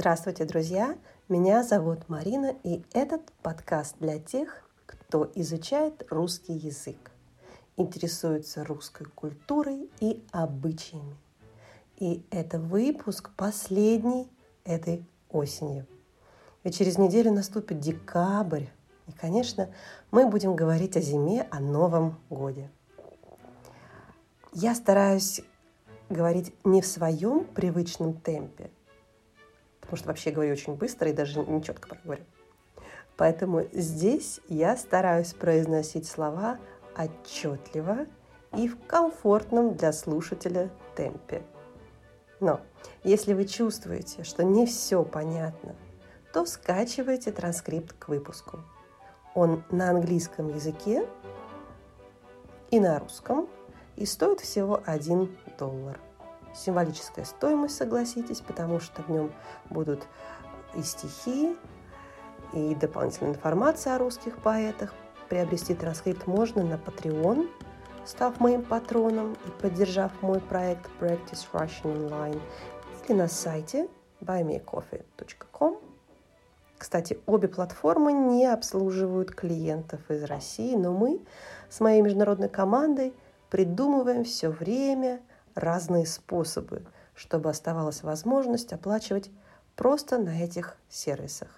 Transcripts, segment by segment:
Здравствуйте, друзья! Меня зовут Марина, и этот подкаст для тех, кто изучает русский язык, интересуется русской культурой и обычаями. И это выпуск последний этой осенью. Ведь через неделю наступит декабрь, и, конечно, мы будем говорить о зиме, о Новом годе. Я стараюсь говорить не в своем привычном темпе, потому что вообще говорю очень быстро и даже не четко проговорю. Поэтому здесь я стараюсь произносить слова отчетливо и в комфортном для слушателя темпе. Но если вы чувствуете, что не все понятно, то скачивайте транскрипт к выпуску. Он на английском языке и на русском, и стоит всего 1 доллар. Символическая стоимость, согласитесь, потому что в нем будут и стихи, и дополнительная информация о русских поэтах. Приобрести транскрипт можно на Patreon, став моим патроном и поддержав мой проект Practice Russian Online, или на сайте buymeacoffee.com. Кстати, обе платформы не обслуживают клиентов из России, но мы с моей международной командой придумываем все время разные способы, чтобы оставалась возможность оплачивать просто на этих сервисах.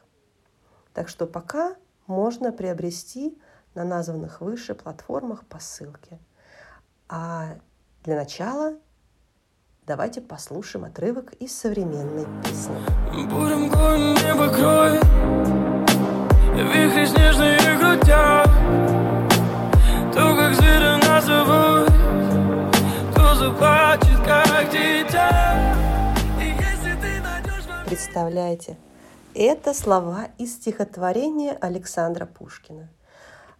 Так что пока можно приобрести на названных выше платформах по ссылке. А для начала давайте послушаем отрывок из современной песни. Бурем небо кроет, вихри снежные крутят, заплачет, как дитя. Представляете, это слова из стихотворения Александра Пушкина.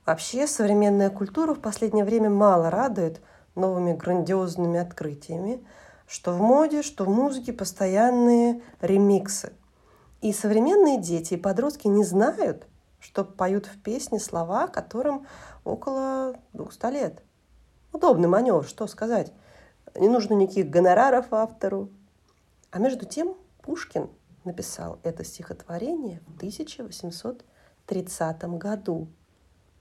Вообще современная культура в последнее время мало радует новыми грандиозными открытиями, что в моде, что в музыке постоянные ремиксы. И современные дети и подростки не знают, что поют в песне слова, которым около 200 лет. Удобный маневр, что сказать. Не нужно никаких гонораров автору. А между тем Пушкин написал это стихотворение в 1830 году.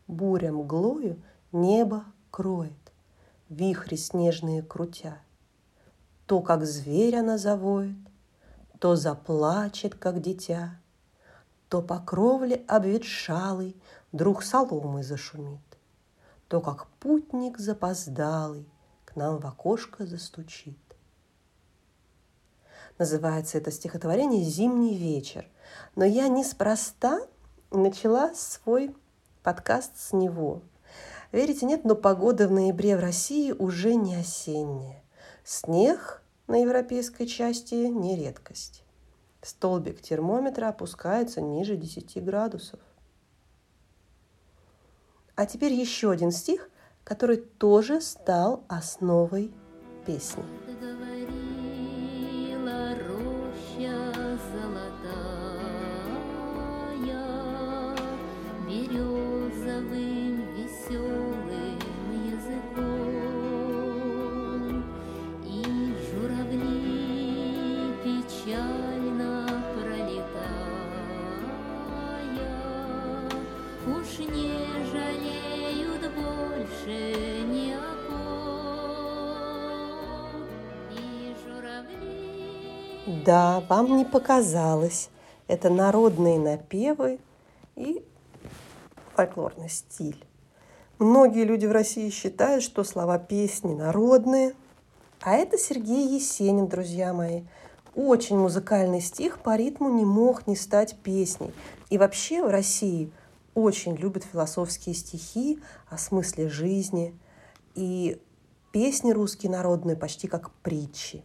Буря мглою небо кроет, вихри снежные крутя – то, как зверь она завоет, То заплачет, как дитя, То по кровле обветшалый Друг соломы зашумит, То, как путник запоздалый К нам в окошко застучит. Называется это стихотворение «Зимний вечер». Но я неспроста начала свой подкаст с него. Верите, нет, но погода в ноябре в России уже не осенняя. Снег на европейской части не редкость. Столбик термометра опускается ниже 10 градусов. А теперь еще один стих, который тоже стал основой песни. Да, вам не показалось. Это народные напевы и фольклорный стиль. Многие люди в России считают, что слова песни народные. А это Сергей Есенин, друзья мои. Очень музыкальный стих по ритму не мог не стать песней. И вообще в России очень любят философские стихи о смысле жизни. И песни русские народные почти как притчи.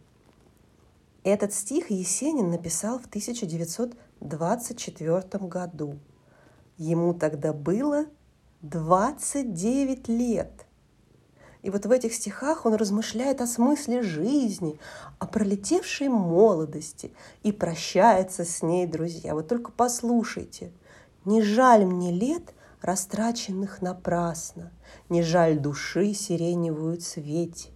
Этот стих Есенин написал в 1924 году. Ему тогда было 29 лет. И вот в этих стихах он размышляет о смысле жизни, о пролетевшей молодости и прощается с ней, друзья. Вот только послушайте. Не жаль мне лет, растраченных напрасно, Не жаль души сиреневую цветь.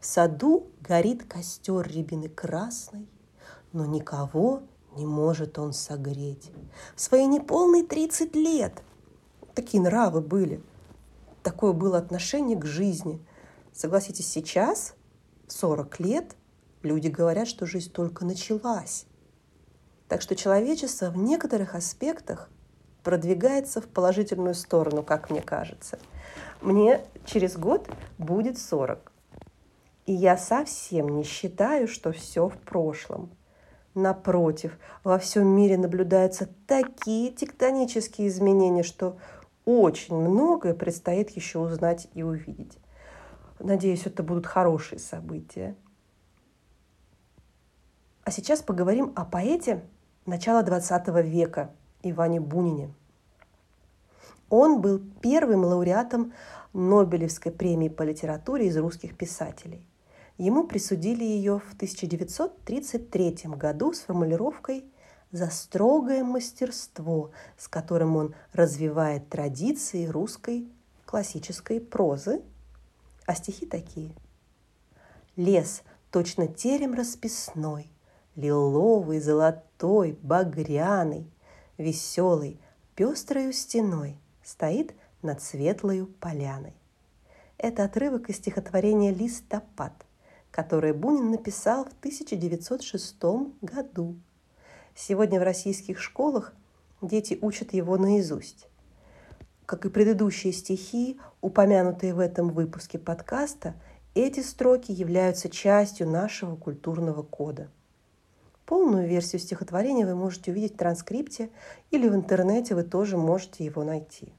В саду горит костер рябины красной, Но никого не может он согреть. В свои неполные 30 лет. Такие нравы были. Такое было отношение к жизни. Согласитесь, сейчас, в 40 лет, люди говорят, что жизнь только началась. Так что человечество в некоторых аспектах продвигается в положительную сторону, как мне кажется. Мне через год будет 40. И я совсем не считаю, что все в прошлом. Напротив, во всем мире наблюдаются такие тектонические изменения, что очень многое предстоит еще узнать и увидеть. Надеюсь, это будут хорошие события. А сейчас поговорим о поэте начала XX века Иване Бунине. Он был первым лауреатом Нобелевской премии по литературе из русских писателей. Ему присудили ее в 1933 году с формулировкой «за строгое мастерство, с которым он развивает традиции русской классической прозы». А стихи такие. «Лес точно терем расписной, лиловый, золотой, багряный, веселый, пестрою стеной стоит над светлою поляной». Это отрывок из стихотворения «Листопад», которое Бунин написал в 1906 году. Сегодня в российских школах дети учат его наизусть. Как и предыдущие стихи, упомянутые в этом выпуске подкаста, эти строки являются частью нашего культурного кода. Полную версию стихотворения вы можете увидеть в транскрипте или в интернете вы тоже можете его найти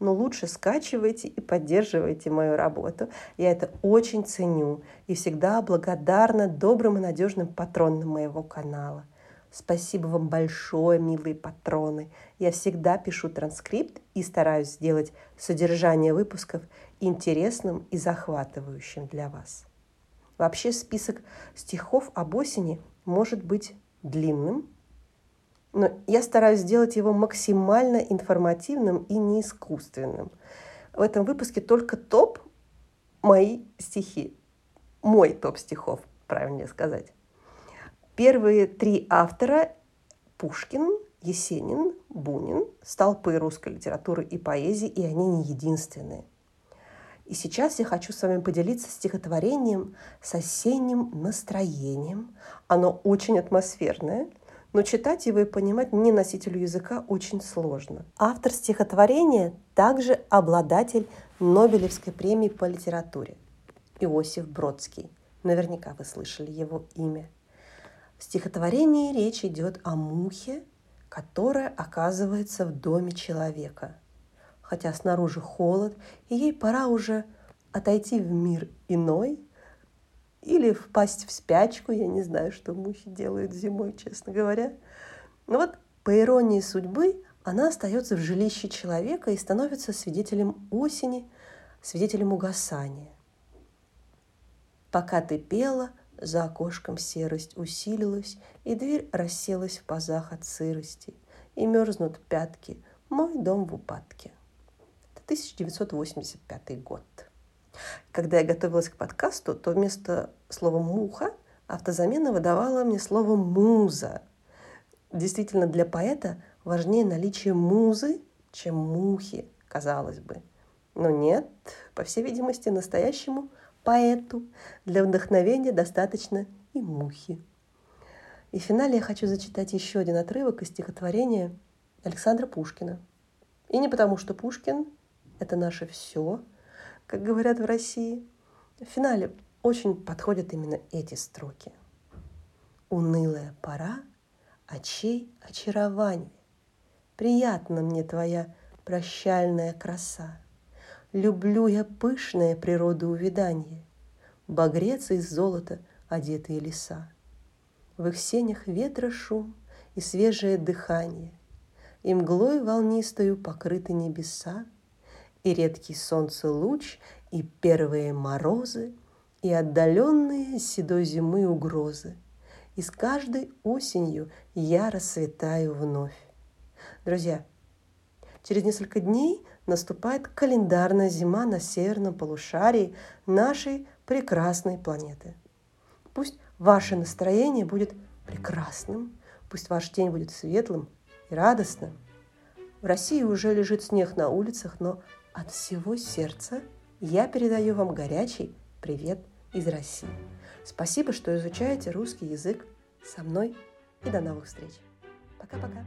но лучше скачивайте и поддерживайте мою работу. Я это очень ценю и всегда благодарна добрым и надежным патронам моего канала. Спасибо вам большое, милые патроны. Я всегда пишу транскрипт и стараюсь сделать содержание выпусков интересным и захватывающим для вас. Вообще список стихов об осени может быть длинным, но я стараюсь сделать его максимально информативным и не искусственным. В этом выпуске только топ мои стихи. Мой топ стихов, правильнее сказать. Первые три автора – Пушкин, Есенин, Бунин – столпы русской литературы и поэзии, и они не единственные. И сейчас я хочу с вами поделиться стихотворением с осенним настроением. Оно очень атмосферное – но читать его и понимать не носителю языка очень сложно. Автор стихотворения также обладатель Нобелевской премии по литературе Иосиф Бродский. Наверняка вы слышали его имя. В стихотворении речь идет о мухе, которая оказывается в доме человека. Хотя снаружи холод, и ей пора уже отойти в мир иной, или впасть в спячку. Я не знаю, что мухи делают зимой, честно говоря. Но вот по иронии судьбы она остается в жилище человека и становится свидетелем осени, свидетелем угасания. Пока ты пела, за окошком серость усилилась, и дверь расселась в пазах от сырости, и мерзнут пятки, мой дом в упадке. Это 1985 год. Когда я готовилась к подкасту, то вместо слова «муха» автозамена выдавала мне слово «муза». Действительно, для поэта важнее наличие музы, чем мухи, казалось бы. Но нет, по всей видимости, настоящему поэту для вдохновения достаточно и мухи. И в финале я хочу зачитать еще один отрывок из стихотворения Александра Пушкина. И не потому, что Пушкин – это наше все – как говорят в России. В финале очень подходят именно эти строки. Унылая пора, очей очарование. Приятна мне твоя прощальная краса. Люблю я пышное природоувиданье, Багрец из золота одетые леса. В их сенях ветра шум и свежее дыхание, И мглой волнистою покрыты небеса, и редкий солнце луч, и первые морозы, и отдаленные седой зимы угрозы. И с каждой осенью я расцветаю вновь. Друзья, через несколько дней наступает календарная зима на северном полушарии нашей прекрасной планеты. Пусть ваше настроение будет прекрасным, Пусть ваш день будет светлым и радостным. В России уже лежит снег на улицах, но от всего сердца я передаю вам горячий привет из России. Спасибо, что изучаете русский язык со мной и до новых встреч. Пока-пока.